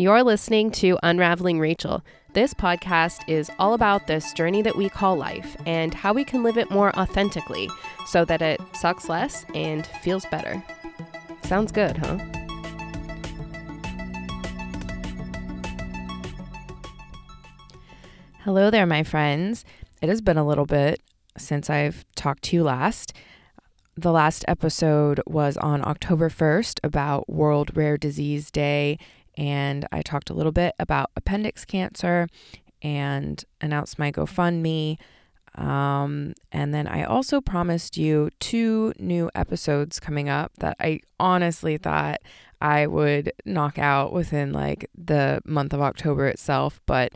You're listening to Unraveling Rachel. This podcast is all about this journey that we call life and how we can live it more authentically so that it sucks less and feels better. Sounds good, huh? Hello there, my friends. It has been a little bit since I've talked to you last. The last episode was on October 1st about World Rare Disease Day, and I talked a little bit about appendix cancer and announced my GoFundMe. Um, and then I also promised you two new episodes coming up that I honestly thought I would knock out within like the month of October itself, but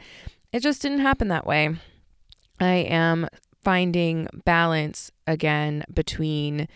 it just didn't happen that way. I am finding balance again between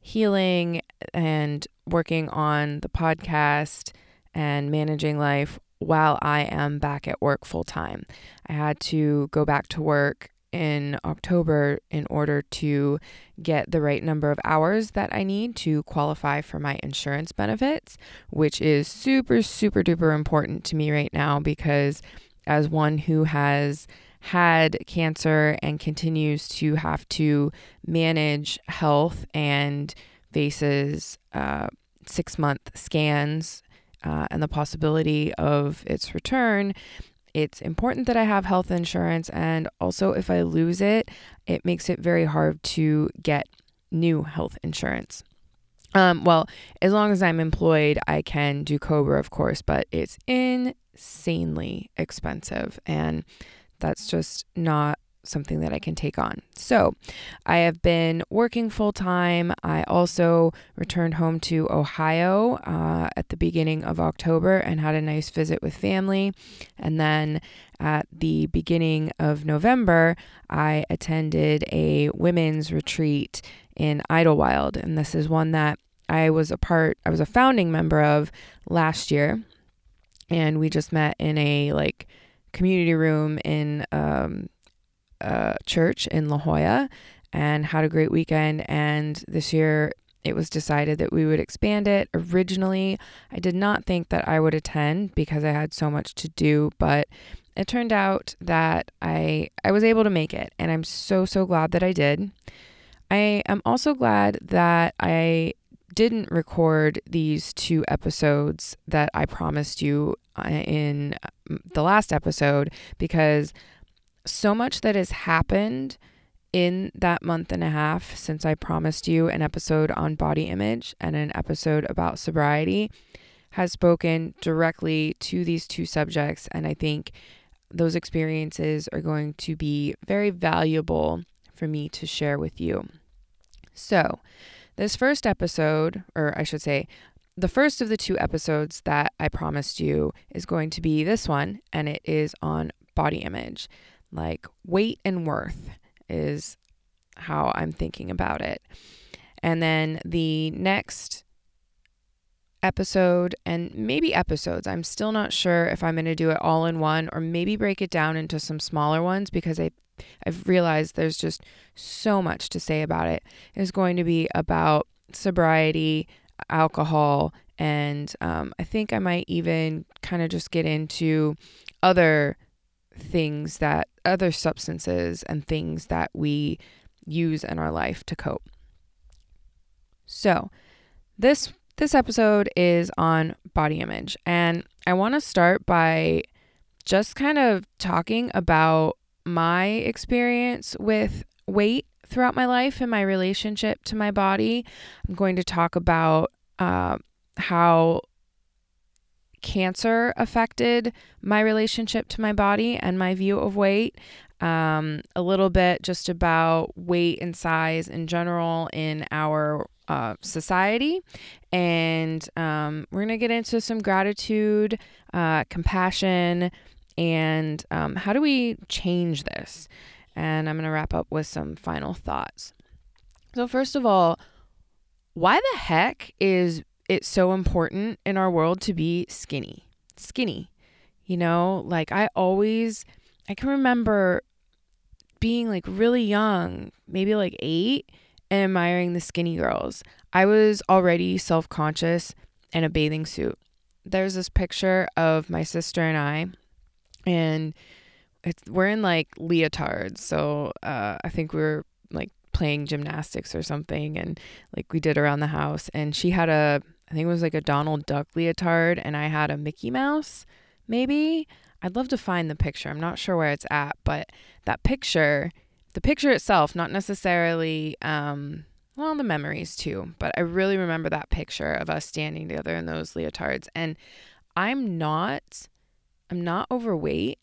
healing and working on the podcast and managing life while I am back at work full time. I had to go back to work in October in order to get the right number of hours that I need to qualify for my insurance benefits, which is super, super duper important to me right now because as one who has had cancer and continues to have to manage health and faces uh, six month scans uh, and the possibility of its return, it's important that I have health insurance. And also, if I lose it, it makes it very hard to get new health insurance. Um, well, as long as I'm employed, I can do COBRA, of course, but it's insanely expensive. And that's just not something that I can take on. So I have been working full time. I also returned home to Ohio uh, at the beginning of October and had a nice visit with family. And then at the beginning of November, I attended a women's retreat in Idyllwild. And this is one that I was a part, I was a founding member of last year. And we just met in a like community room in um, a church in La Jolla and had a great weekend. And this year it was decided that we would expand it. Originally, I did not think that I would attend because I had so much to do, but it turned out that I I was able to make it and I'm so so glad that I did. I am also glad that I didn't record these two episodes that I promised you uh, in um, the last episode because so much that has happened in that month and a half since I promised you an episode on body image and an episode about sobriety has spoken directly to these two subjects. And I think those experiences are going to be very valuable for me to share with you. So, this first episode, or I should say, the first of the two episodes that I promised you is going to be this one, and it is on body image. Like weight and worth is how I'm thinking about it. And then the next episode and maybe episodes, I'm still not sure if I'm going to do it all in one or maybe break it down into some smaller ones because I I've realized there's just so much to say about it. Is going to be about sobriety, alcohol, and um, I think I might even kind of just get into other things that other substances and things that we use in our life to cope. So, this this episode is on body image and I want to start by just kind of talking about my experience with weight throughout my life and my relationship to my body. I'm going to talk about uh, how cancer affected my relationship to my body and my view of weight. Um, a little bit just about weight and size in general in our uh, society. And um, we're going to get into some gratitude, uh, compassion, and um, how do we change this? And I'm going to wrap up with some final thoughts. So, first of all, why the heck is it's so important in our world to be skinny. Skinny. You know, like I always I can remember being like really young, maybe like 8 and admiring the skinny girls. I was already self-conscious in a bathing suit. there's this picture of my sister and I, and it's we're in like leotards. So uh, I think we were like playing gymnastics or something, and like we did around the house. And she had a, I think it was like a Donald Duck leotard, and I had a Mickey Mouse, maybe. I'd love to find the picture. I'm not sure where it's at, but that picture, the picture itself, not necessarily, um, well, the memories too, but I really remember that picture of us standing together in those leotards. And I'm not, I'm not overweight,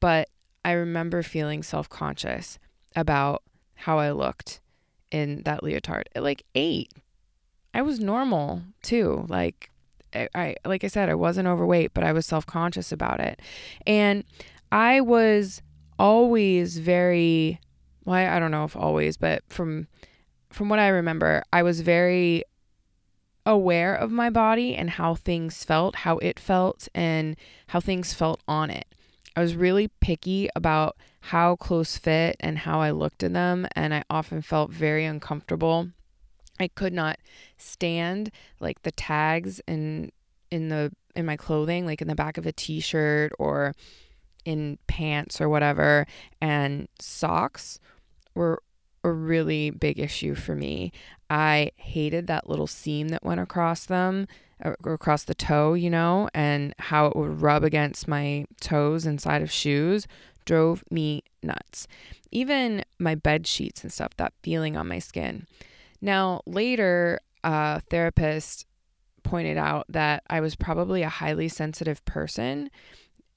but I remember feeling self conscious about how I looked in that leotard like eight. I was normal too. Like I, I like I said, I wasn't overweight, but I was self conscious about it. And I was always very well, I, I don't know if always, but from from what I remember, I was very aware of my body and how things felt, how it felt, and how things felt on it. I was really picky about how close fit and how I looked in them, and I often felt very uncomfortable I could not stand like the tags in in the in my clothing, like in the back of a t-shirt or in pants or whatever, and socks were a really big issue for me. I hated that little seam that went across them, or across the toe, you know, and how it would rub against my toes inside of shoes drove me nuts. Even my bed sheets and stuff, that feeling on my skin. Now, later, a therapist pointed out that I was probably a highly sensitive person.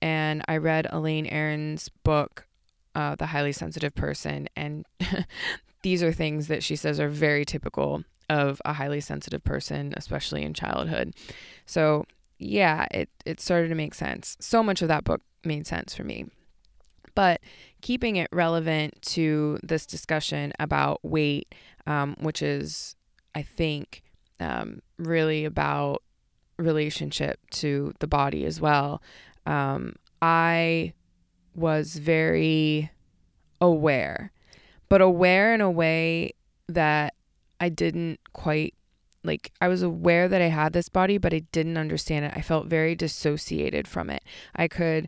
And I read Elaine Aron's book, uh, The Highly Sensitive Person. And these are things that she says are very typical of a highly sensitive person, especially in childhood. So, yeah, it, it started to make sense. So much of that book made sense for me. But keeping it relevant to this discussion about weight, um, which is, I think, um, really about relationship to the body as well. Um, I was very aware, but aware in a way that I didn't quite like I was aware that I had this body, but I didn't understand it. I felt very dissociated from it. I could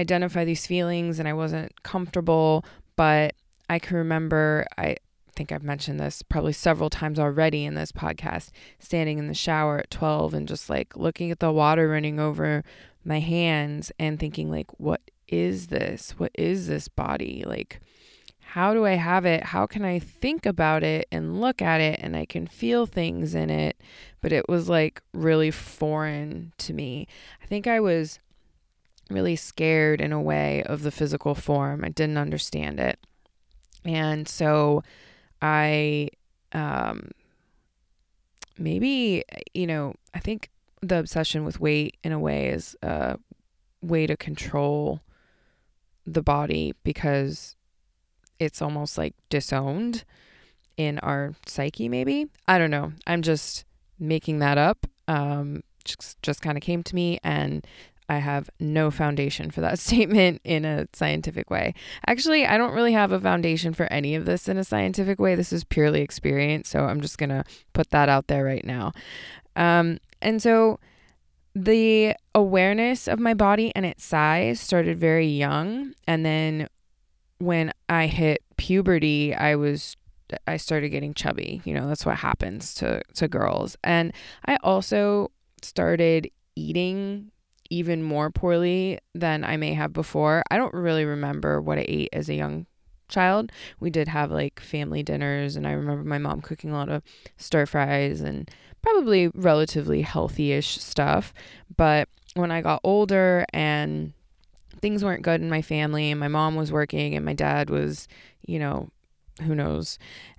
identify these feelings and I wasn't comfortable, but I can remember I think I've mentioned this probably several times already in this podcast, standing in the shower at 12 and just like looking at the water running over my hands and thinking like what is this? What is this body? Like how do I have it? How can I think about it and look at it and I can feel things in it? But it was like really foreign to me. I think I was really scared in a way of the physical form. I didn't understand it. And so I um maybe you know, I think the obsession with weight in a way is a way to control the body because it's almost like disowned in our psyche maybe. I don't know. I'm just making that up. Um just just kind of came to me and I have no foundation for that statement in a scientific way. Actually, I don't really have a foundation for any of this in a scientific way. This is purely experience. So I'm just going to put that out there right now. Um, and so the awareness of my body and its size started very young. And then when I hit puberty, I was I started getting chubby. You know, that's what happens to to girls. And I also started eating even more poorly than I may have before. I don't really remember what I ate as a young child. We did have like family dinners, and I remember my mom cooking a lot of stir fries and probably relatively healthy ish stuff. But when I got older and things weren't good in my family, and my mom was working, and my dad was, you know, who knows,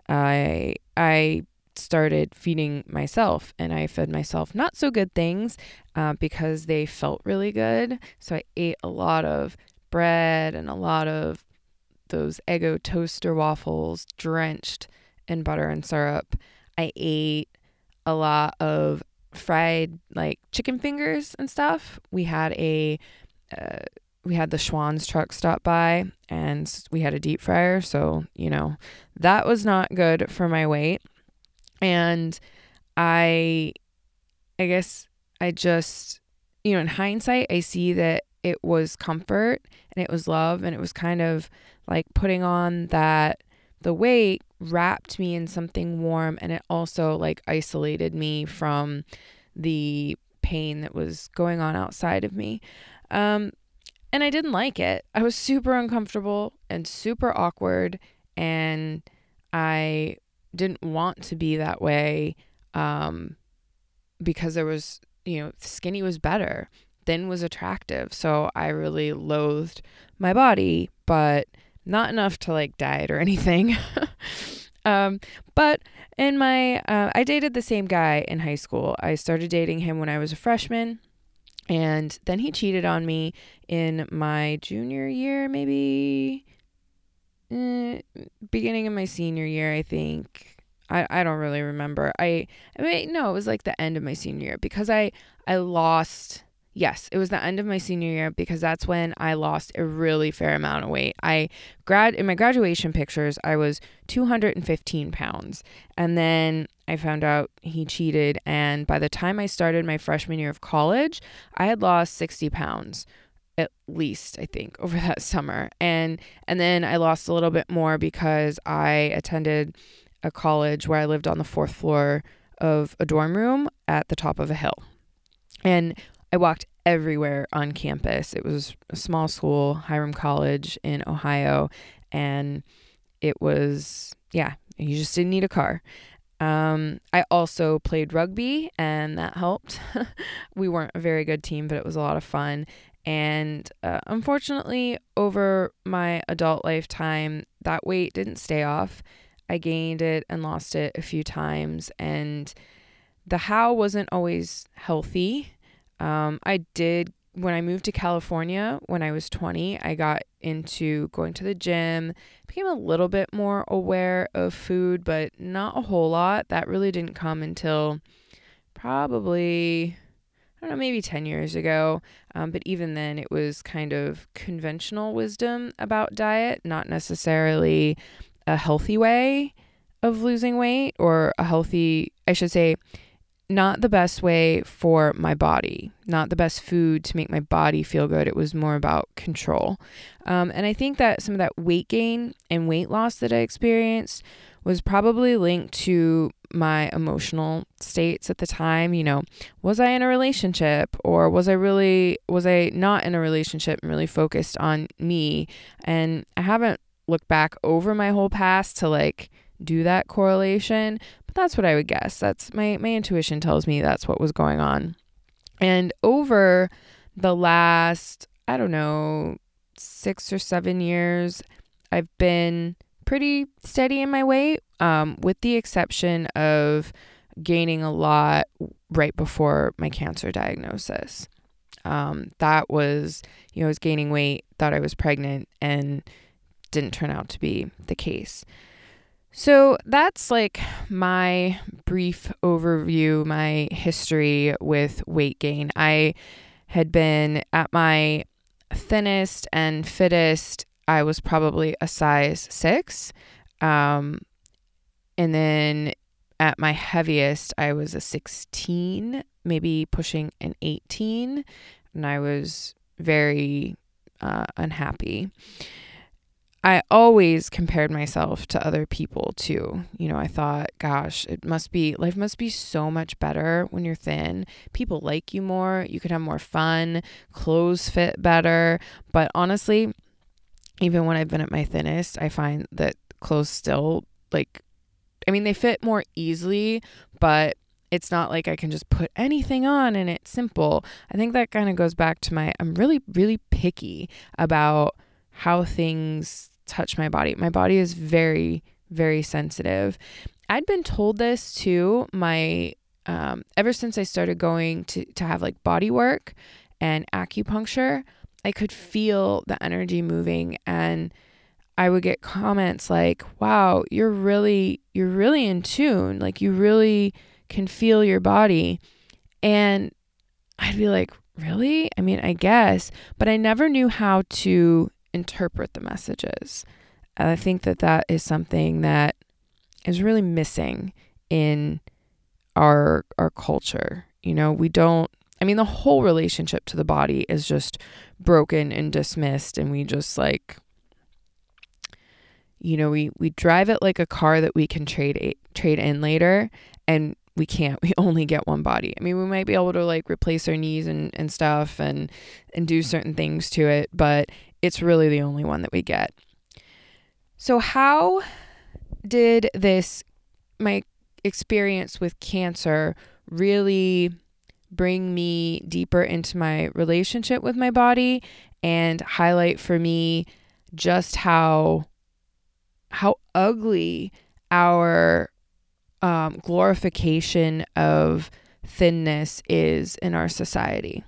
I I started feeding myself and I fed myself not so good things uh, because they felt really good. So I ate a lot of bread and a lot of those Eggo toaster waffles drenched in butter and syrup. I ate a lot of fried like chicken fingers and stuff. We had a uh, we had the Schwan's truck stop by and we had a deep fryer, so you know that was not good for my weight and I I guess I just you know, in hindsight, I see that it was comfort and it was love and it was kind of like putting on that the weight wrapped me in something warm and it also like isolated me from the pain that was going on outside of me. Um, and I didn't like it. I was super uncomfortable and super awkward, and I didn't want to be that way um, because there was, you know, skinny was better, thin was attractive. So I really loathed my body, but not enough to like diet or anything. um, but in my, uh, I dated the same guy in high school. I started dating him when I was a freshman. And then he cheated on me in my junior year, maybe eh, beginning of my senior year, I think. I, I don't really remember. I I mean no, it was like the end of my senior year because I I lost Yes, it was the end of my senior year because that's when I lost a really fair amount of weight. I grad in my graduation pictures, I was 215 pounds. And then I found out he cheated and by the time I started my freshman year of college, I had lost 60 pounds at least I think over that summer. And and then I lost a little bit more because I attended a college where I lived on the fourth floor of a dorm room at the top of a hill. And I walked everywhere on campus. It was a small school, Hiram College in Ohio, and it was, yeah, you just didn't need a car. Um, I also played rugby, and that helped. we weren't a very good team, but it was a lot of fun. And uh, unfortunately, over my adult lifetime, that weight didn't stay off. I gained it and lost it a few times, and the how wasn't always healthy. Um, I did when I moved to California when I was 20, I got into going to the gym, became a little bit more aware of food, but not a whole lot. That really didn't come until probably, I don't know, maybe 10 years ago. Um, but even then, it was kind of conventional wisdom about diet, not necessarily a healthy way of losing weight or a healthy, I should say, not the best way for my body, not the best food to make my body feel good. It was more about control. Um, and I think that some of that weight gain and weight loss that I experienced was probably linked to my emotional states at the time. You know, was I in a relationship or was I really, was I not in a relationship and really focused on me? And I haven't looked back over my whole past to like, do that correlation, but that's what I would guess. That's my my intuition tells me that's what was going on. And over the last, I don't know, 6 or 7 years, I've been pretty steady in my weight um, with the exception of gaining a lot right before my cancer diagnosis. Um, that was, you know, I was gaining weight, thought I was pregnant, and didn't turn out to be the case. So that's like my brief overview, my history with weight gain. I had been at my thinnest and fittest, I was probably a size six. Um, and then at my heaviest, I was a 16, maybe pushing an 18. And I was very uh, unhappy. I always compared myself to other people too. You know, I thought, gosh, it must be, life must be so much better when you're thin. People like you more. You could have more fun. Clothes fit better. But honestly, even when I've been at my thinnest, I find that clothes still like, I mean, they fit more easily, but it's not like I can just put anything on and it's simple. I think that kind of goes back to my, I'm really, really picky about how things touch my body. My body is very, very sensitive. I'd been told this too. My um, ever since I started going to to have like body work and acupuncture, I could feel the energy moving and I would get comments like, "Wow, you're really you're really in tune. Like you really can feel your body." And I'd be like, "Really? I mean, I guess, but I never knew how to interpret the messages. And I think that that is something that is really missing in our our culture. You know, we don't I mean, the whole relationship to the body is just broken and dismissed, and we just like, you know, we we drive it like a car that we can trade trade in later, and we can't. We only get one body. I mean, we might be able to like replace our knees and and stuff, and and do certain things to it, but it's really the only one that we get. So how did this my experience with cancer really bring me deeper into my relationship with my body and highlight for me just how how ugly our um, glorification of thinness is in our society.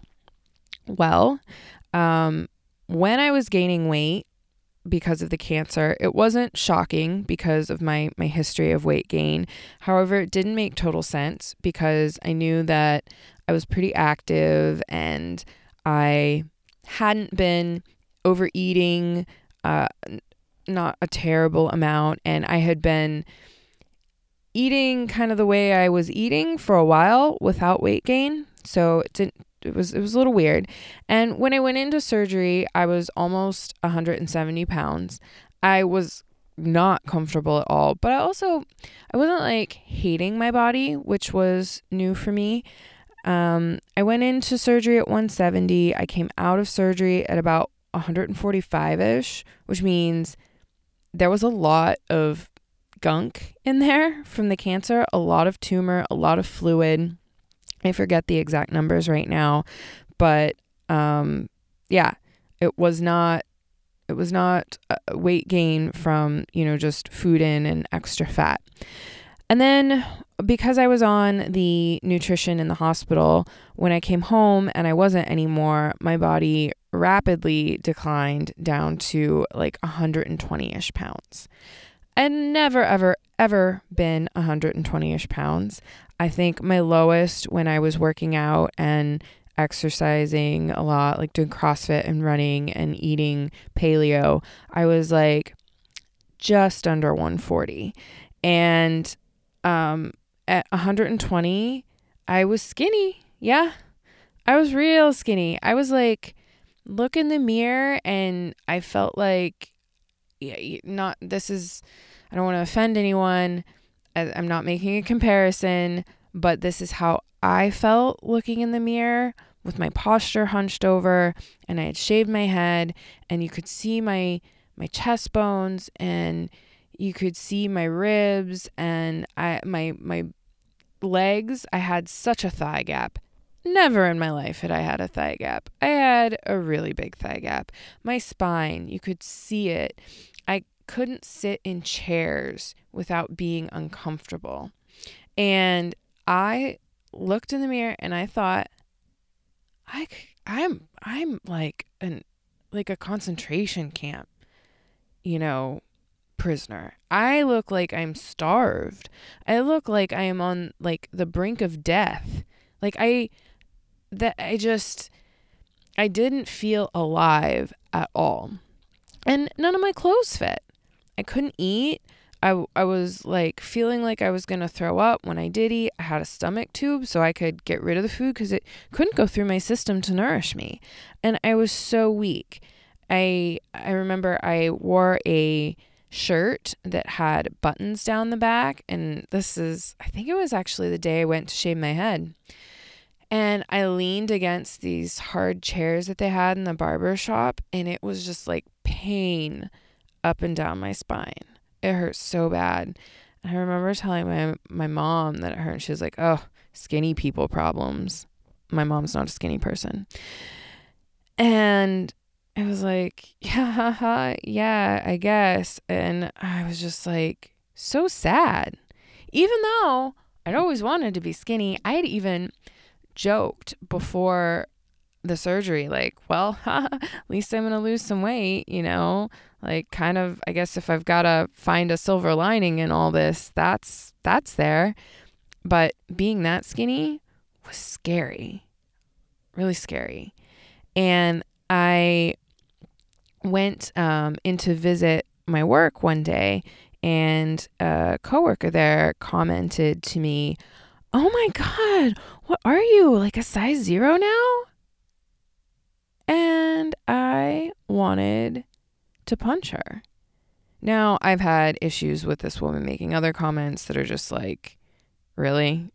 Well, um, when I was gaining weight, because of the cancer. It wasn't shocking because of my my history of weight gain. However, it didn't make total sense because I knew that I was pretty active and I hadn't been overeating uh not a terrible amount and I had been eating kind of the way I was eating for a while without weight gain. So it didn't it was it was a little weird. And when I went into surgery, I was almost 170 pounds. I was not comfortable at all, but I also I wasn't like hating my body, which was new for me. Um, I went into surgery at 170. I came out of surgery at about 145 ish, which means there was a lot of gunk in there from the cancer, a lot of tumor, a lot of fluid. I forget the exact numbers right now, but um, yeah, it was not it was not weight gain from you know just food in and extra fat. And then because I was on the nutrition in the hospital, when I came home and I wasn't anymore, my body rapidly declined down to like 120 ish pounds. I'd never, ever, ever been 120 ish pounds. I think my lowest when I was working out and exercising a lot, like doing CrossFit and running and eating paleo, I was like just under 140. And um, at 120, I was skinny. Yeah. I was real skinny. I was like, look in the mirror and I felt like yeah, not this is I don't want to offend anyone. I'm not making a comparison, but this is how I felt looking in the mirror with my posture hunched over and I had shaved my head and you could see my my chest bones and you could see my ribs and I my my legs. I had such a thigh gap. Never in my life had I had a thigh gap. I had a really big thigh gap. My spine, you could see it. I couldn't sit in chairs without being uncomfortable. And I looked in the mirror and I thought I I'm I'm like an like a concentration camp, you know, prisoner. I look like I'm starved. I look like I am on like the brink of death. Like I that I just I didn't feel alive at all. And none of my clothes fit. I couldn't eat. I, I was like feeling like I was going to throw up when I did eat. I had a stomach tube so I could get rid of the food because it couldn't go through my system to nourish me. And I was so weak. I I remember I wore a shirt that had buttons down the back and this is I think it was actually the day I went to shave my head. And I leaned against these hard chairs that they had in the barber shop, and it was just like pain up and down my spine. It hurt so bad. I remember telling my my mom that it hurt. And she was like, "Oh, skinny people problems." My mom's not a skinny person, and I was like, "Yeah, yeah, I guess." And I was just like so sad, even though I'd always wanted to be skinny. I had even joked before the surgery, like, well, at least I'm going to lose some weight, you know? Like kind of I guess if I've got to find a silver lining in all this, that's that's there. But being that skinny was scary. Really scary. And I went um, in to visit my work one day and a coworker there commented to me, Oh my God, what are you? Like a size zero now? And I wanted to punch her. Now, I've had issues with this woman making other comments that are just like, really?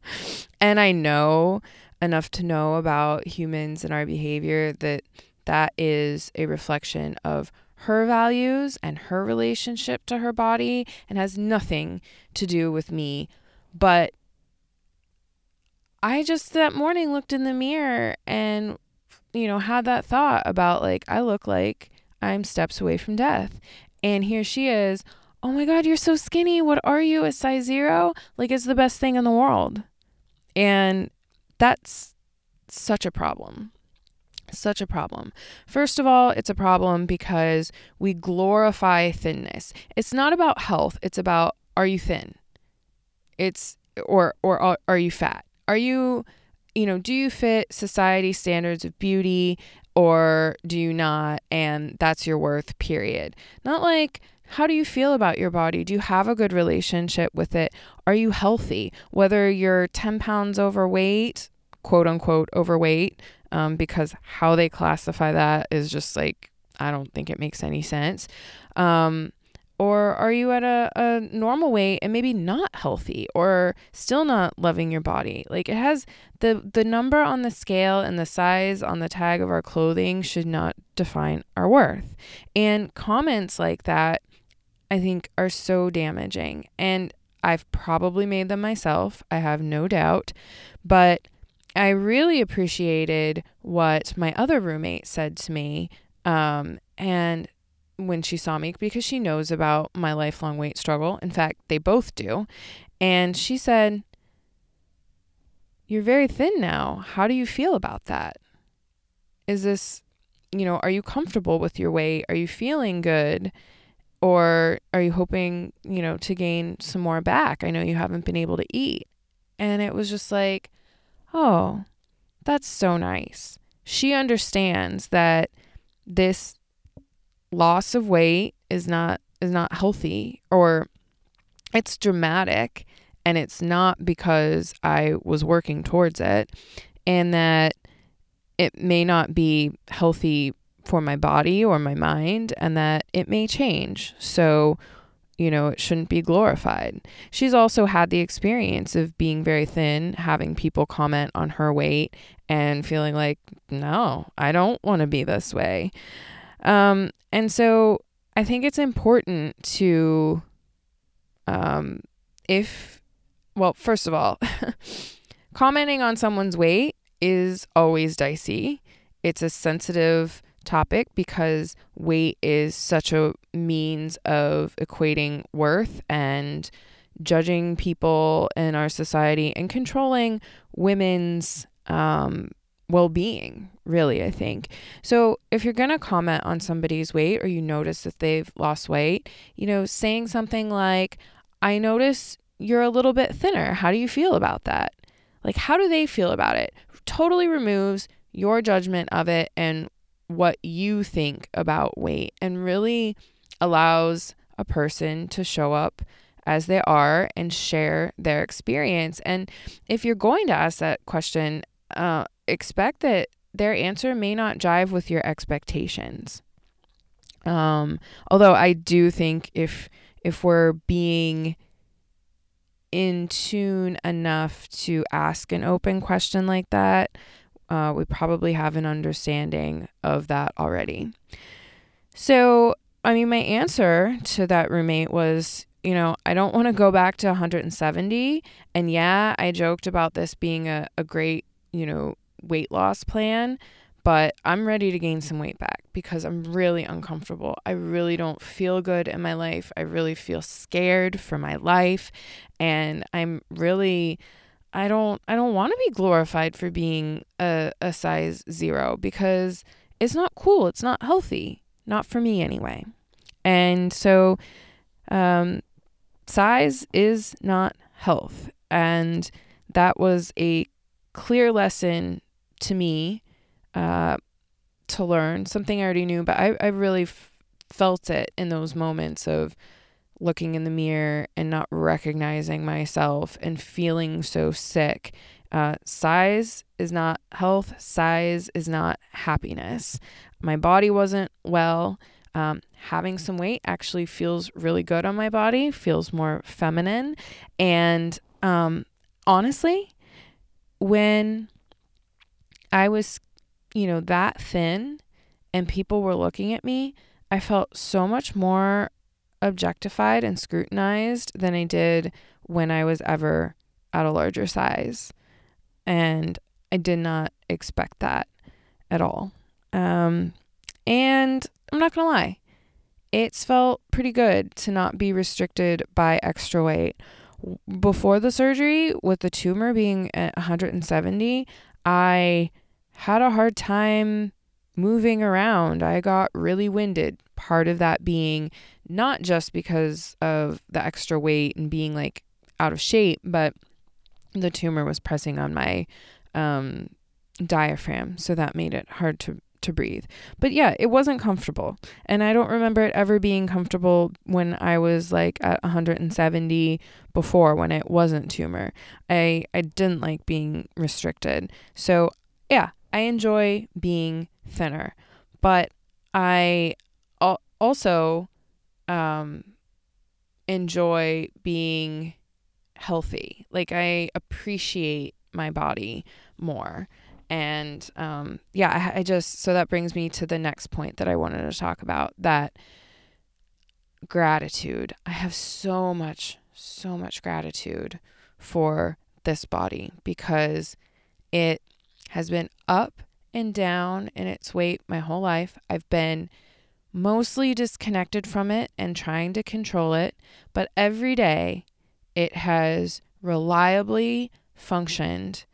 and I know enough to know about humans and our behavior that that is a reflection of her values and her relationship to her body and has nothing to do with me. But I just that morning looked in the mirror and, you know, had that thought about like, I look like I'm steps away from death. And here she is. Oh my God, you're so skinny. What are you? A size zero? Like, it's the best thing in the world. And that's such a problem. Such a problem. First of all, it's a problem because we glorify thinness. It's not about health, it's about are you thin? It's or or are, you fat? Are you you know, do you fit society standards of beauty or do you not and that's your worth period. Not like how do you feel about your body? Do you have a good relationship with it? Are you healthy? Whether you're 10 pounds overweight, quote unquote overweight, um, because how they classify that is just like, I don't think it makes any sense. Um, or are you at a, a normal weight and maybe not healthy or still not loving your body? Like it has the the number on the scale and the size on the tag of our clothing should not define our worth. And comments like that I think are so damaging. And I've probably made them myself, I have no doubt, but I really appreciated what my other roommate said to me. Um, and when she saw me, because she knows about my lifelong weight struggle. In fact, they both do. And she said, You're very thin now. How do you feel about that? Is this, you know, are you comfortable with your weight? Are you feeling good? Or are you hoping, you know, to gain some more back? I know you haven't been able to eat. And it was just like, Oh, that's so nice. She understands that this loss of weight is not is not healthy or it's dramatic and it's not because I was working towards it and that it may not be healthy for my body or my mind and that it may change. So you know, it shouldn't be glorified. She's also had the experience of being very thin, having people comment on her weight, and feeling like, no, I don't want to be this way. Um, and so I think it's important to, um, if, well, first of all, commenting on someone's weight is always dicey. It's a sensitive topic because weight is such a means of equating worth and judging people in our society and controlling women's um, well being, really, I think. So, if you're going to comment on somebody's weight or you notice that they've lost weight, you know, saying something like, I notice you're a little bit thinner. How do you feel about that? Like, how do they feel about it? Totally removes your judgment of it and what you think about weight and really allows a person to show up as they are and share their experience. And if you're going to ask that question, uh, expect that their answer may not jive with your expectations. Um, although I do think if if we're being in tune enough to ask an open question like that, uh, we probably have an understanding of that already. So, I mean, my answer to that roommate was, you know, I don't want to go back to 170. And yeah, I joked about this being a, a great, you know, weight loss plan, but I'm ready to gain some weight back because I'm really uncomfortable. I really don't feel good in my life. I really feel scared for my life. And I'm really I don't I don't want to be glorified for being a, a size zero because it's not cool. It's not healthy. Not for me anyway. And so um, size is not health. And that was a clear lesson to me uh, to learn, something I already knew, but I, I really f- felt it in those moments of looking in the mirror and not recognizing myself and feeling so sick. Uh, size is not health, size is not happiness. My body wasn't well. Um, having some weight actually feels really good on my body, feels more feminine. And um, honestly, when I was, you know, that thin and people were looking at me, I felt so much more objectified and scrutinized than I did when I was ever at a larger size. And I did not expect that at all. Um, and I'm not going to lie, it's felt pretty good to not be restricted by extra weight. Before the surgery, with the tumor being at 170, I had a hard time moving around. I got really winded. Part of that being not just because of the extra weight and being like out of shape, but the tumor was pressing on my um, diaphragm. So that made it hard to to breathe. But yeah, it wasn't comfortable. And I don't remember it ever being comfortable when I was like at 170 before when it wasn't tumor. I I didn't like being restricted. So, yeah, I enjoy being thinner. But I also um enjoy being healthy. Like I appreciate my body more. And um, yeah, I, I just, so that brings me to the next point that I wanted to talk about that gratitude. I have so much, so much gratitude for this body because it has been up and down in its weight my whole life. I've been mostly disconnected from it and trying to control it, but every day it has reliably functioned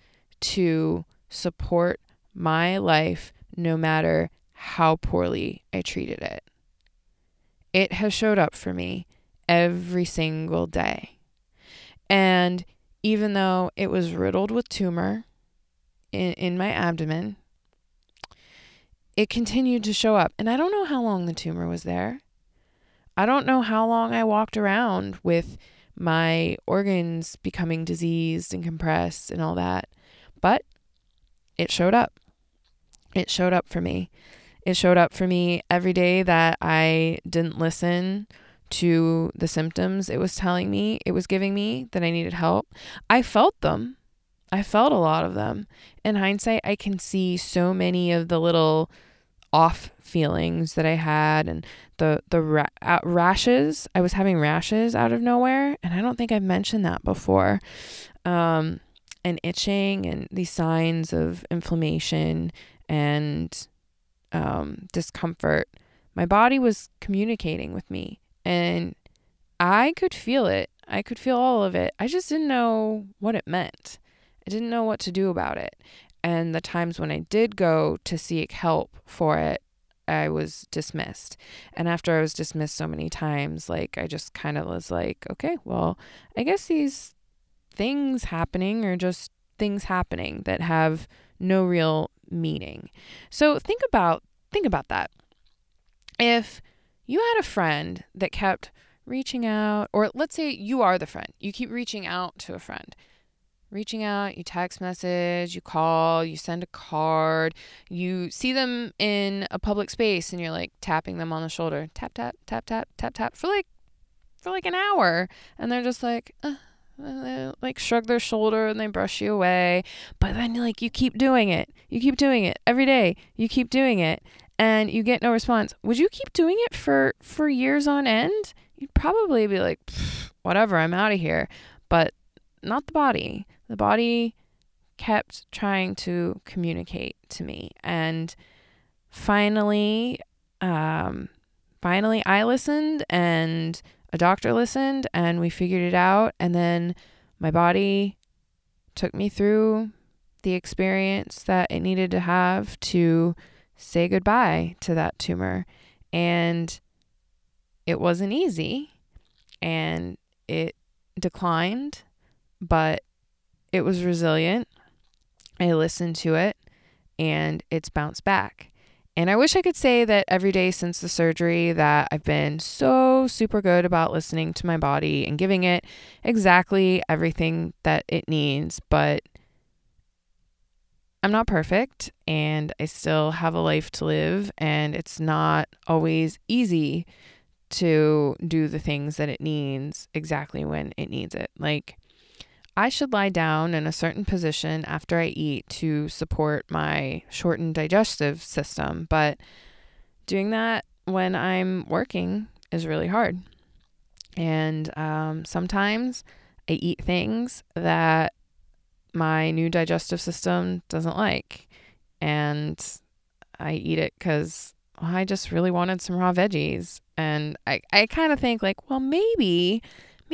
to support my life no matter how poorly I treated it. It has showed up for me every single day. And even though it was riddled with tumor in, in my abdomen, it continued to show up. And I don't know how long the tumor was there. I don't know how long I walked around with my organs becoming diseased and compressed and all that. But it showed up. It showed up for me. It showed up for me every day that I didn't listen to the symptoms it was telling me, it was giving me that I needed help. I felt them. I felt a lot of them. In hindsight, I can see so many of the little off feelings that I had and the the ra- uh, rashes. I was having rashes out of nowhere, and I don't think I've mentioned that before. Um, and itching and these signs of inflammation and um, discomfort, my body was communicating with me and I could feel it. I could feel all of it. I just didn't know what it meant. I didn't know what to do about it. And the times when I did go to seek help for it, I was dismissed. And after I was dismissed so many times, like I just kind of was like, okay, well, I guess these things happening are just things happening that have no real meaning. So think about think about that. If you had a friend that kept reaching out or let's say you are the friend. You keep reaching out to a friend. Reaching out, you text message, you call, you send a card, you see them in a public space and you're like tapping them on the shoulder. Tap tap tap tap tap tap for like for like an hour and they're just like uh, they like shrug their shoulder and they brush you away. But then like you keep doing it. You keep doing it every day. You keep doing it and you get no response. Would you keep doing it for for years on end? You'd probably be like, whatever, I'm out of here. But not the body. The body kept trying to communicate to me and finally um finally I listened and a doctor listened and we figured it out. And then my body took me through the experience that it needed to have to say goodbye to that tumor. And it wasn't easy and it declined, but it was resilient. I listened to it and it's bounced back. And I wish I could say that every day since the surgery that I've been so super good about listening to my body and giving it exactly everything that it needs, but I'm not perfect and I still have a life to live and it's not always easy to do the things that it needs exactly when it needs it. Like I should lie down in a certain position after I eat to support my shortened digestive system, but doing that when I'm working is really hard. And um, sometimes I eat things that my new digestive system doesn't like. And I eat it because well, I just really wanted some raw veggies. And I, I kind of think, like, well, maybe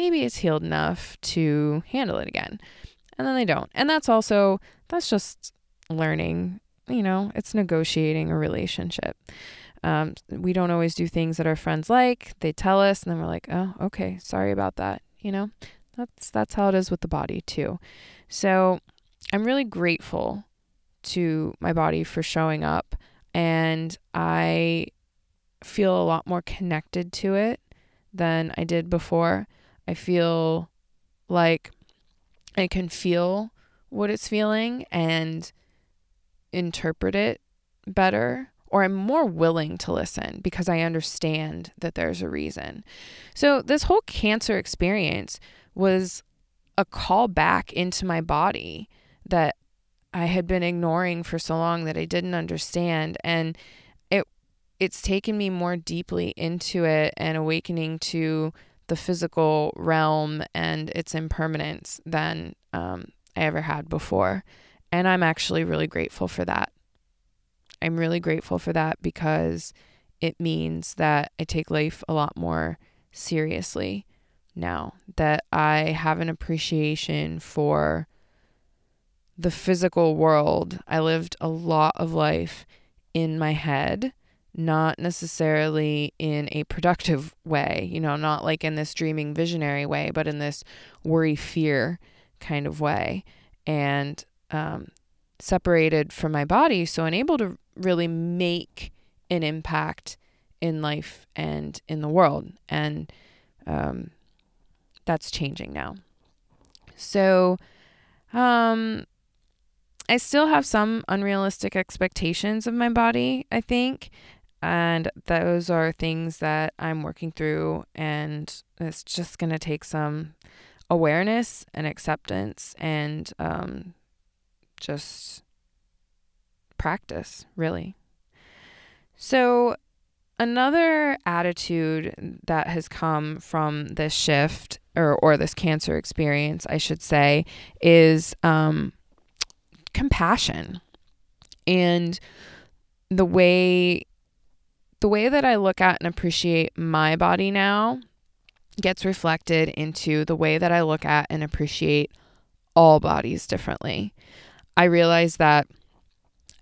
maybe it's healed enough to handle it again. And then they don't. And that's also, that's just learning, you know, it's negotiating a relationship. Um, we don't always do things that our friends like. They tell us, and then we're like, oh, okay, sorry about that. You know, that's that's how it is with the body too. So I'm really grateful to my body for showing up, and I feel a lot more connected to it than I did before. I feel like I can feel what it's feeling and interpret it better or I'm more willing to listen because I understand that there's a reason. So, this whole cancer experience was a call back into my body that I had been ignoring for so long that I didn't understand and it it's taken me more deeply into it and awakening to the physical realm and its impermanence than um, I ever had before. And I'm actually really grateful for that. I'm really grateful for that because it means that I take life a lot more seriously now, that I have an appreciation for the physical world. I lived a lot of life in my head not necessarily in a productive way, you know, not like in this dreaming visionary way, but in this worry fear kind of way. And um, separated from my body, so unable to really make an impact in life and in the world. And um, that's changing now. So, um, I still have some unrealistic expectations of my body, I think. And those are things that I'm working through, and it's just going to take some awareness and acceptance and um, just practice, really. So, another attitude that has come from this shift or, or this cancer experience, I should say, is um, compassion and the way the way that I look at and appreciate my body now gets reflected into the way that I look at and appreciate all bodies differently. I realize that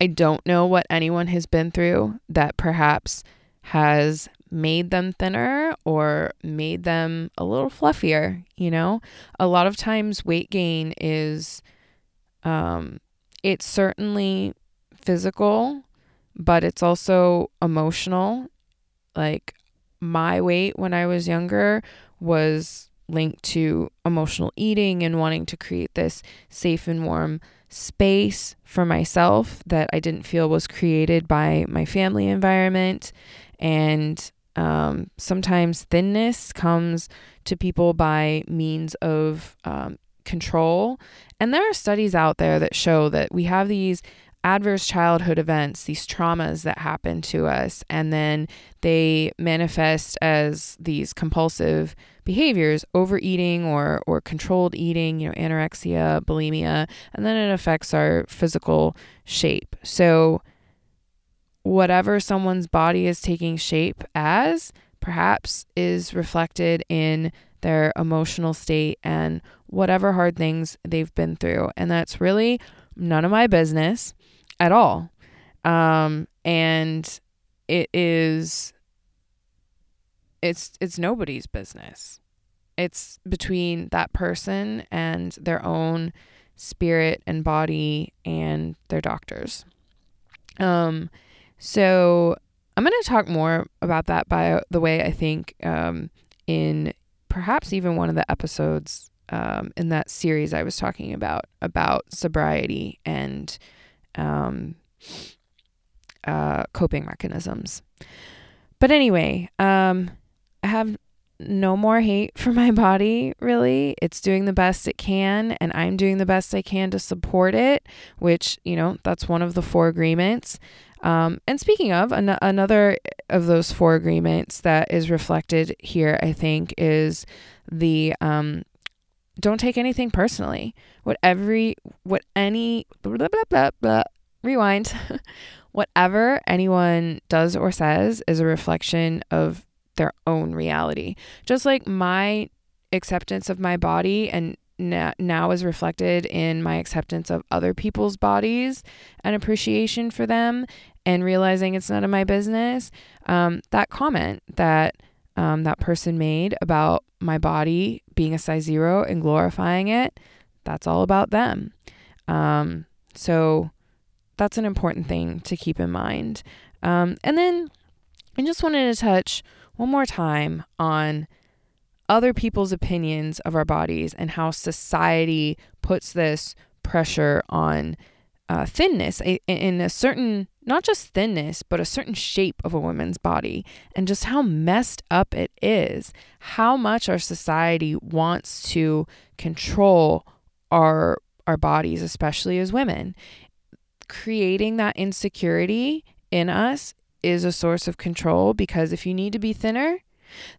I don't know what anyone has been through that perhaps has made them thinner or made them a little fluffier, you know? A lot of times weight gain is um it's certainly physical but it's also emotional. Like my weight when I was younger was linked to emotional eating and wanting to create this safe and warm space for myself that I didn't feel was created by my family environment. And um, sometimes thinness comes to people by means of um, control. And there are studies out there that show that we have these adverse childhood events, these traumas that happen to us, and then they manifest as these compulsive behaviors, overeating or or controlled eating, you know, anorexia, bulimia, and then it affects our physical shape. So whatever someone's body is taking shape as perhaps is reflected in their emotional state and whatever hard things they've been through. And that's really none of my business at all. Um, and it is it's it's nobody's business. It's between that person and their own spirit and body and their doctors. Um, So I'm going to talk more about that by the way I think um, in perhaps even one of the episodes um, in that series I was talking about about sobriety and um, uh, coping mechanisms. But anyway, um, I have no more hate for my body, really. It's doing the best it can, and I'm doing the best I can to support it, which, you know, that's one of the four agreements. Um, and speaking of, an- another of those four agreements that is reflected here, I think, is the um, don't take anything personally. What every, what any, blah, blah, blah, blah, rewind. Whatever anyone does or says is a reflection of their own reality. Just like my acceptance of my body and now is reflected in my acceptance of other people's bodies and appreciation for them and realizing it's none of my business. Um, that comment that um, that person made about my body being a size zero and glorifying it, that's all about them. Um, so that's an important thing to keep in mind. Um, and then I just wanted to touch one more time on other people's opinions of our bodies and how society puts this pressure on uh, thinness in a certain, not just thinness, but a certain shape of a woman's body, and just how messed up it is. How much our society wants to control our our bodies, especially as women. Creating that insecurity in us is a source of control because if you need to be thinner,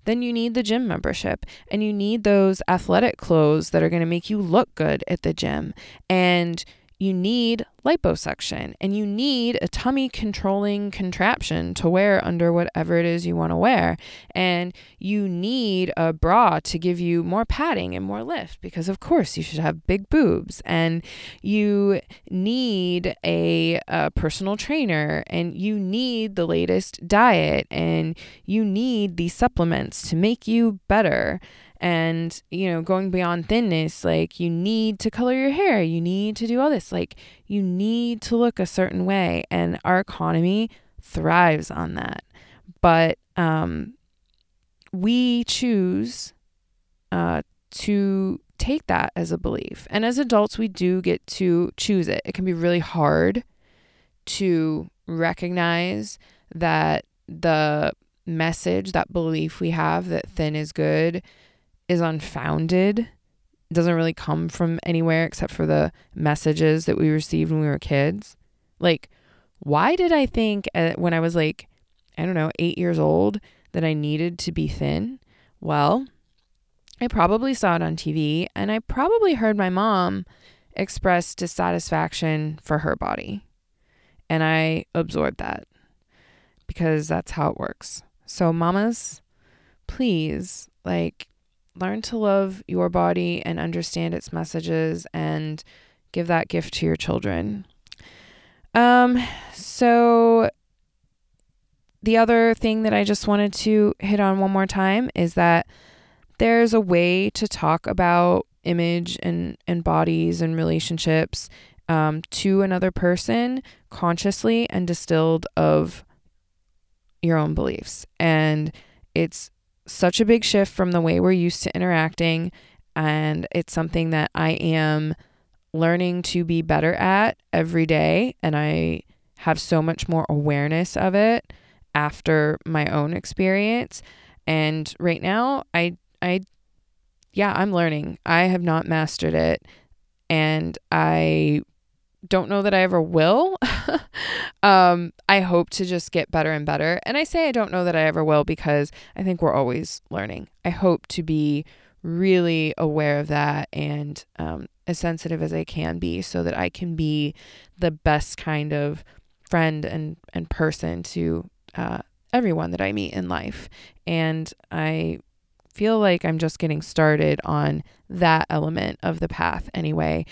then you need the gym membership and you need those athletic clothes that are going to make you look good at the gym. And you need liposuction and you need a tummy controlling contraption to wear under whatever it is you want to wear. And you need a bra to give you more padding and more lift because, of course, you should have big boobs. And you need a, a personal trainer and you need the latest diet and you need these supplements to make you better and you know going beyond thinness like you need to color your hair you need to do all this like you need to look a certain way and our economy thrives on that. But um we choose uh to take that as a belief. And as adults we do get to choose it. It can be really hard to recognize that the message that belief we have that thin is good is unfounded. It doesn't really come from anywhere except for the messages that we received when we were kids. Like, why did I think when I was like, I don't know, eight years old that I needed to be thin? Well, I probably saw it on TV and I probably heard my mom express dissatisfaction for her body. And I absorbed that because that's how it works. So, mamas, please, like, learn to love your body and understand its messages and give that gift to your children. Um, so the other thing that I just wanted to hit on one more time is that there's a way to talk about image and, and bodies and relationships um, to another person consciously and distilled of your own beliefs. And it's such a big shift from the way we're used to interacting. And it's something that I am learning to be better at every day. And I have so much more awareness of it after my own experience. And right now, I, I, yeah, I'm learning. I have not mastered it. And I don't know that I ever will. um, I hope to just get better and better. And I say I don't know that I ever will because I think we're always learning. I hope to be really aware of that and um, as sensitive as I can be so that I can be the best kind of friend and, and person to uh, everyone that I meet in life. And I feel like I'm just getting started on that element of the path anyway.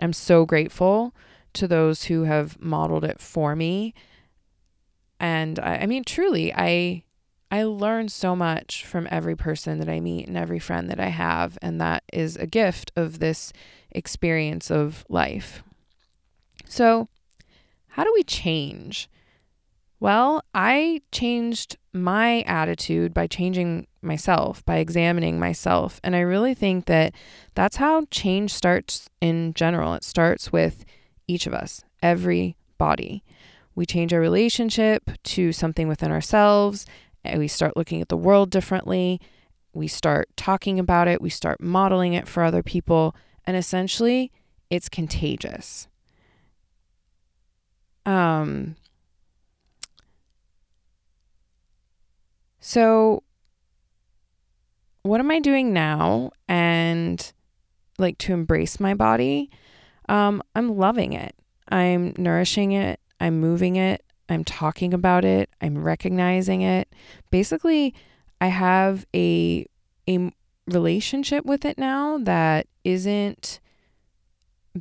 I'm so grateful to those who have modeled it for me. And I, I mean, truly, I I learn so much from every person that I meet and every friend that I have, and that is a gift of this experience of life. So, how do we change? Well, I changed my attitude by changing myself, by examining myself. And I really think that that's how change starts in general. It starts with each of us, every body. We change our relationship to something within ourselves, and we start looking at the world differently. We start talking about it, we start modeling it for other people, and essentially, it's contagious. Um, so, what am I doing now? And like to embrace my body, um, I'm loving it. I'm nourishing it. I'm moving it. I'm talking about it. I'm recognizing it. Basically, I have a a relationship with it now that isn't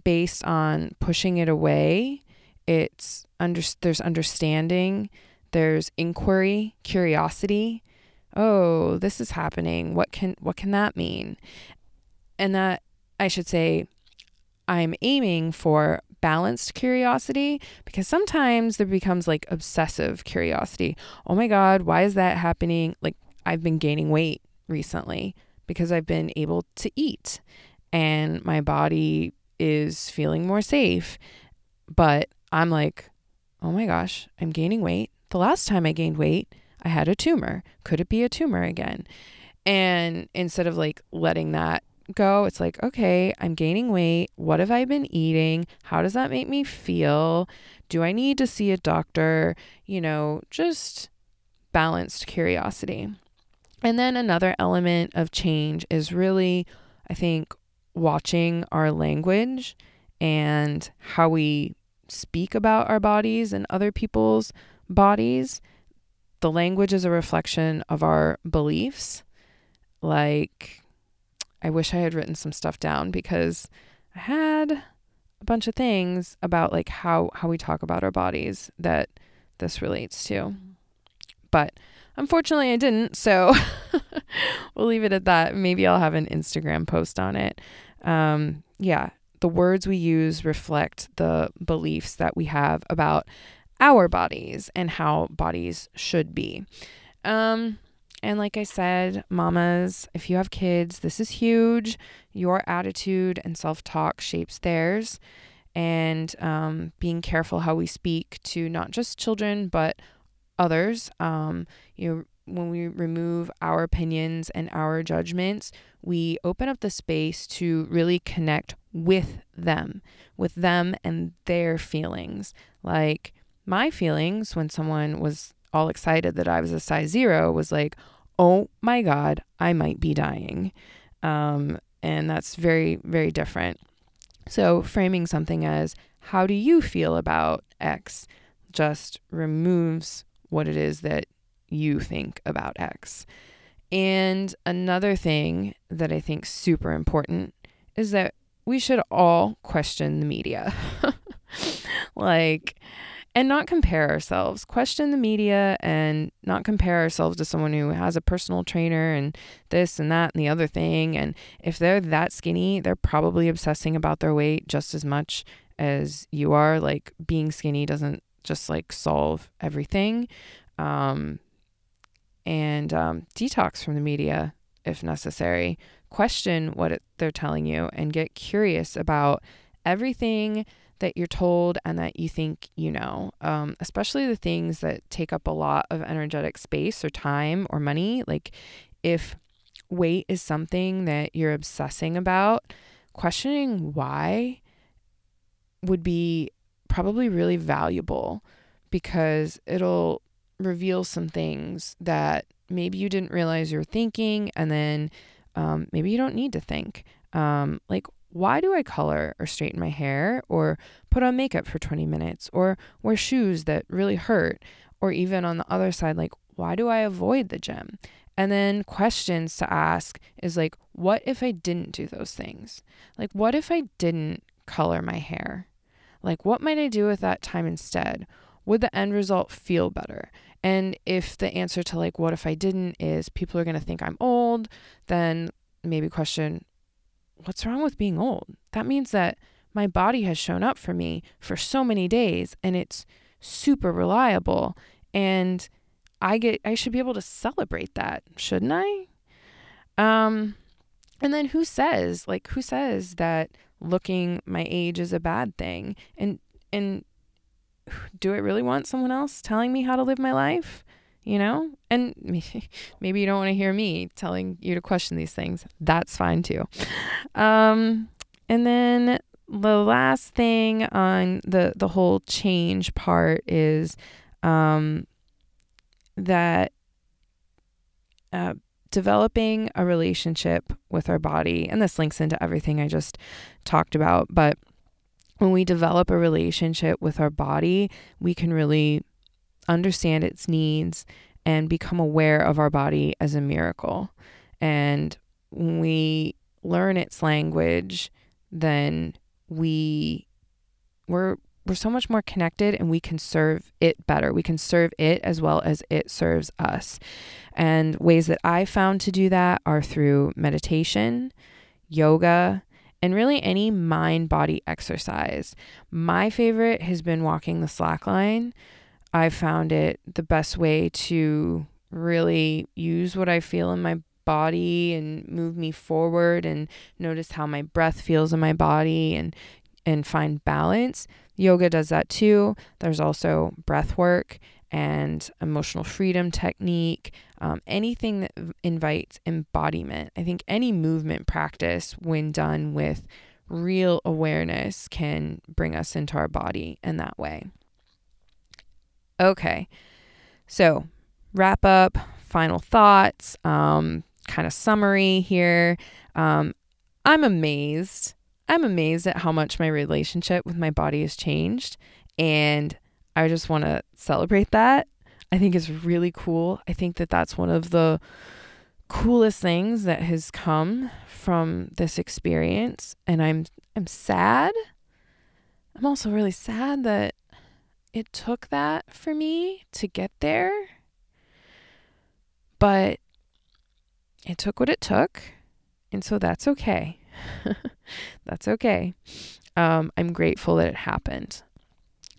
based on pushing it away. It's under there's understanding, there's inquiry, curiosity. Oh, this is happening. What can what can that mean? And that I should say I'm aiming for balanced curiosity because sometimes there becomes like obsessive curiosity. Oh my God, why is that happening? Like, I've been gaining weight recently because I've been able to eat and my body is feeling more safe. But I'm like, oh my gosh, I'm gaining weight. The last time I gained weight, I had a tumor. Could it be a tumor again? And instead of like letting that go, it's like, okay, I'm gaining weight. What have I been eating? How does that make me feel? Do I need to see a doctor? You know, just balanced curiosity. And then another element of change is really, I think, watching our language and how we speak about our bodies and other people's bodies. The language is a reflection of our beliefs. Like, I wish I had written some stuff down because I had a bunch of things about like how how we talk about our bodies that this relates to. But unfortunately I didn't, so we'll leave it at that. Maybe I'll have an Instagram post on it. Um, yeah, the words we use reflect the beliefs that we have about our bodies and how bodies should be. Um, and like I said, mamas, if you have kids, this is huge. Your attitude and self talk shapes theirs. And um, being careful how we speak to not just children, but others. Um, you know, when we remove our opinions and our judgments, we open up the space to really connect with them, with them and their feelings. Like my feelings when someone was all excited that I was a size zero was like, oh my God, I might be dying. Um, and that's very, very different. So, framing something as, how do you feel about X just removes what it is that you think about X. And another thing that I think super important is that we should all question the media. like, and not compare ourselves. Question the media and not compare ourselves to someone who has a personal trainer and this and that and the other thing. And if they're that skinny, they're probably obsessing about their weight just as much as you are. Like being skinny doesn't just like solve everything. Um, and um, detox from the media if necessary. Question what it, they're telling you and get curious about everything that you're told and that you think you know, um, especially the things that take up a lot of energetic space or time or money. Like if weight is something that you're obsessing about, questioning why would be probably really valuable because it'll reveal some things that maybe you didn't realize you're thinking, and then um, maybe you don't need to think. Um, like, why do I color or straighten my hair or put on makeup for 20 minutes or wear shoes that really hurt? Or even on the other side, like, why do I avoid the gym? And then questions to ask is like, what if I didn't do those things? Like, what if I didn't color my hair? Like, what might I do with that time instead? Would the end result feel better? And if the answer to, like, what if I didn't is people are going to think I'm old, then maybe question, what's wrong with being old? That means that my body has shown up for me for so many days and it's super reliable And I get I should be able to celebrate that, shouldn't I? Um and then who says like who says that looking my age is a bad thing? And and do I really want someone else telling me how to live my life? You know? And maybe you don't want to hear me telling you to question these things. That's fine too. Um and then the last thing on the the whole change part is um that uh, developing a relationship with our body, and this links into everything I just talked about, but when we develop a relationship with our body, we can really understand its needs and become aware of our body as a miracle. And when we learn its language, then we we're we're so much more connected and we can serve it better. We can serve it as well as it serves us. And ways that I found to do that are through meditation, yoga, and really any mind body exercise. My favorite has been walking the slack line. I found it the best way to really use what I feel in my body and move me forward and notice how my breath feels in my body and and find balance. Yoga does that too. There's also breath work and emotional freedom technique, um, anything that invites embodiment. I think any movement practice, when done with real awareness, can bring us into our body in that way. Okay, so wrap up, final thoughts, um, kind of summary here. Um, I'm amazed I'm amazed at how much my relationship with my body has changed. And I just want to celebrate that. I think it's really cool. I think that that's one of the coolest things that has come from this experience and I'm I'm sad. I'm also really sad that it took that for me to get there. But it took what it took, and so that's okay. That's okay. Um, I'm grateful that it happened.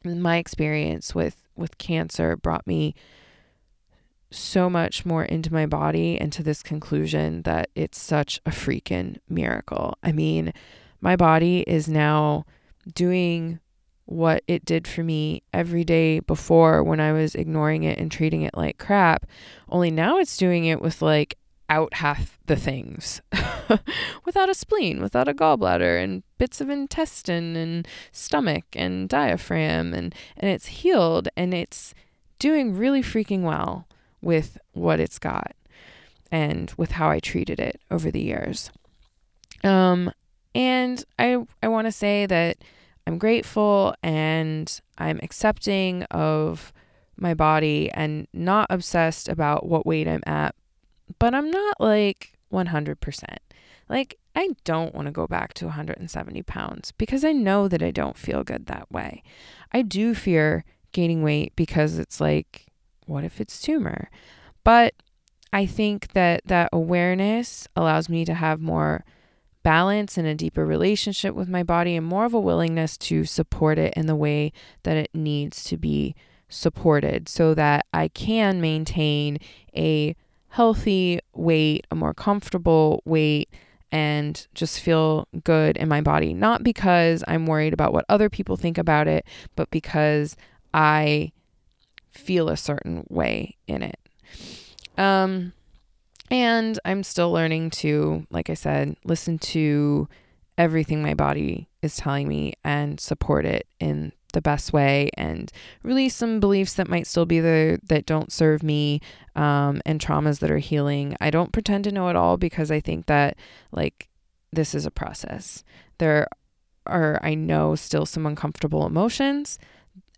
My experience with with cancer brought me so much more into my body and to this conclusion that it's such a freaking miracle. I mean, my body is now doing what it did for me every day before when I was ignoring it and treating it like crap. Only now it's doing it with like out half the things without a spleen, without a gallbladder, and bits of intestine and stomach and diaphragm, and, and it's healed and it's doing really freaking well with what it's got and with how I treated it over the years. Um, and I I want to say that I'm grateful and I'm accepting of my body and not obsessed about what weight I'm at but I'm not like 100%. Like, I don't want to go back to 170 pounds because I know that I don't feel good that way. I do fear gaining weight because it's like, what if it's tumor? But I think that that awareness allows me to have more balance and a deeper relationship with my body and more of a willingness to support it in the way that it needs to be supported so that I can maintain a healthy weight, a more comfortable weight, and just feel good in my body. Not because I'm worried about what other people think about it, but because I feel a certain way in it. Um, and I'm still learning to, like I said, listen to everything my body is telling me and support it in the best way and release some beliefs that might still be there that don't serve me um, and traumas that are healing. I don't pretend to know it all because I think that like this is a process. There are, I know, still some uncomfortable emotions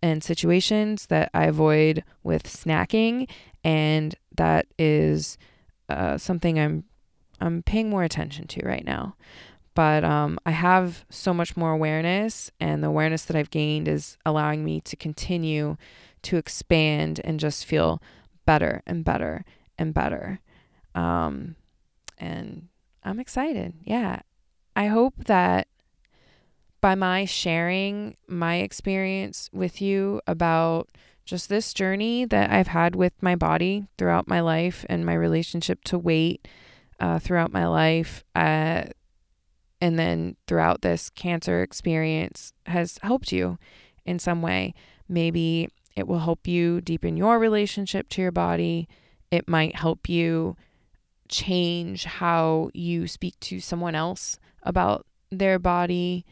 and situations that I avoid with snacking, and that is uh, something I'm I'm paying more attention to right now but um, I have so much more awareness, and the awareness that I've gained is allowing me to continue to expand and just feel better and better and better. Um, and I'm excited. Yeah. I hope that by my sharing my experience with you about just this journey that I've had with my body throughout my life and my relationship to weight uh, throughout my life. Uh, and then throughout this cancer experience has helped you in some way. Maybe it will help you deepen your relationship to your body. It might help you change how you speak to someone else about their body.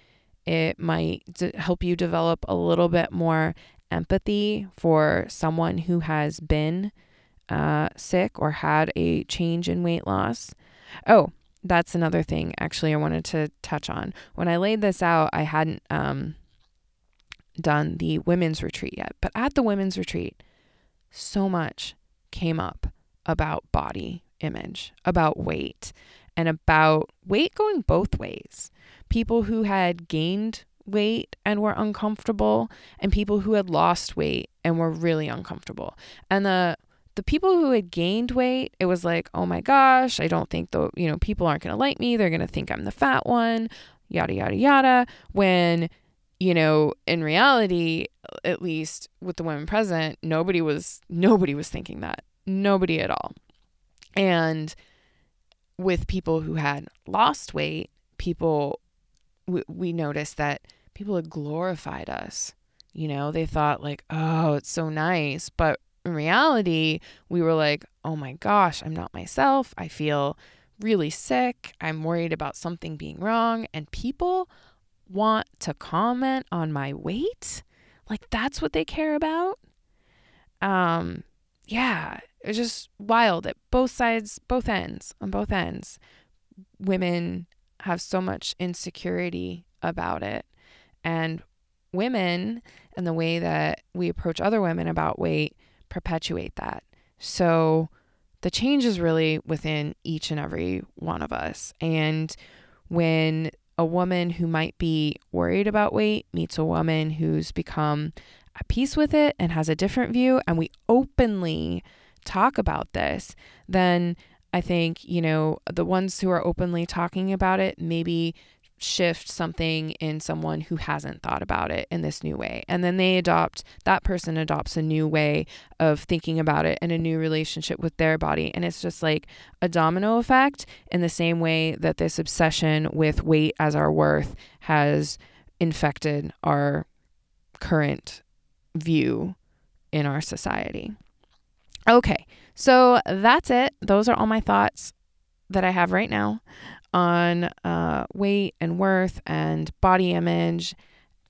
It might d- help you develop a little bit more empathy for someone who has been uh, sick or had a change in weight loss. Oh, that's another thing actually I wanted to touch on. When I laid this out, I hadn't um, done the women's retreat yet, but at the women's retreat, so much came up about body image, about weight, and about weight going both ways. People who had gained weight and were uncomfortable and people who had lost weight and were really uncomfortable. And the the people who had gained weight, it was like, "Oh my gosh, I don't think the, you know, people aren't going to like me. They're going to think I'm the fat one." Yada yada yada. When you know, in reality, at least with the women present, nobody was nobody was thinking that. Nobody at all. And with people who had lost weight, people we, we noticed that people had glorified us. You know, they thought like, "Oh, it's so nice." But in reality, we were like, "Oh my gosh, I'm not myself. I feel really sick. I'm worried about something being wrong." And people want to comment on my weight? Like that's what they care about? Um yeah, it's just wild at both sides, both ends, on both ends. Women have so much insecurity about it. And women and the way that we approach other women about weight perpetuate that. So the change is really within each and every one of us. And when a woman who might be worried about weight meets a woman who's become at peace with it and has a different view, and we openly talk about this, then I think, you know, the ones who are openly talking about it maybe shift something in someone who hasn't thought about it in this new way. And then they adopt, that person adopts a new way of thinking about it and a new relationship with their body. And it's just like a domino effect in the same way that this obsession with weight as our worth has infected our current view in our society. Okay, so that's it. Those are all my thoughts that I have right now on uh, weight and worth and body image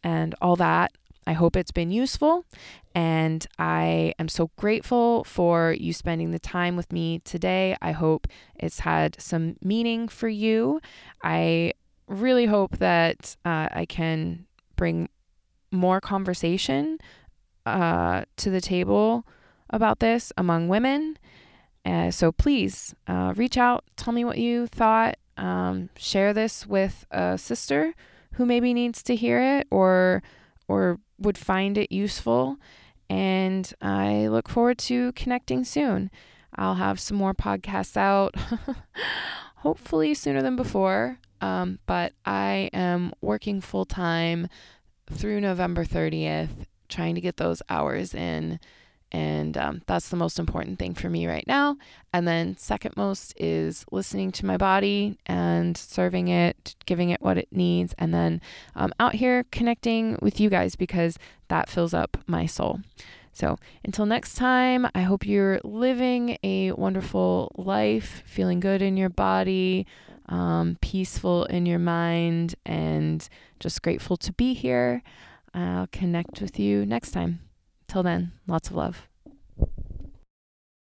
and all that. I hope it's been useful. And I am so grateful for you spending the time with me today. I hope it's had some meaning for you. I really hope that uh, I can bring more conversation uh, to the table about this among women. Uh, so please uh, reach out, tell me what you thought, um, share this with a sister who maybe needs to hear it or or would find it useful. And I look forward to connecting soon. I'll have some more podcasts out, hopefully sooner than before. Um, but I am working full time through November 30th, trying to get those hours in and um, that's the most important thing for me right now. And then, second most is listening to my body and serving it, giving it what it needs. And then um, out here connecting with you guys because that fills up my soul. So, until next time, I hope you're living a wonderful life, feeling good in your body, um, peaceful in your mind, and just grateful to be here. I'll connect with you next time. Till then, lots of love.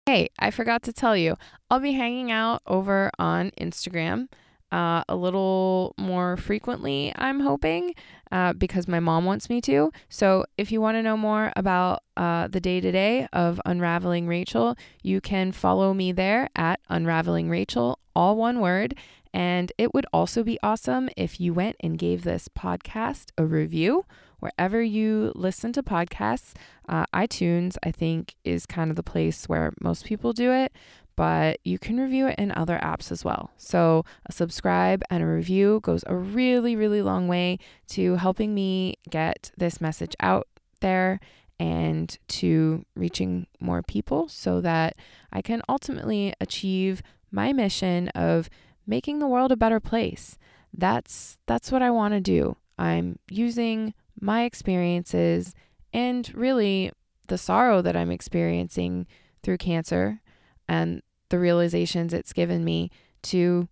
Hey, I forgot to tell you, I'll be hanging out over on Instagram uh, a little more frequently, I'm hoping, uh, because my mom wants me to. So if you want to know more about uh, the day to day of Unraveling Rachel, you can follow me there at Unraveling Rachel, all one word. And it would also be awesome if you went and gave this podcast a review wherever you listen to podcasts. Uh, iTunes, I think, is kind of the place where most people do it, but you can review it in other apps as well. So, a subscribe and a review goes a really, really long way to helping me get this message out there and to reaching more people so that I can ultimately achieve my mission of making the world a better place. That's that's what I want to do. I'm using my experiences and really the sorrow that I'm experiencing through cancer and the realizations it's given me to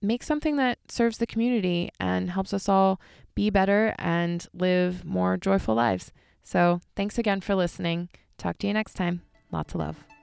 make something that serves the community and helps us all be better and live more joyful lives. So, thanks again for listening. Talk to you next time. Lots of love.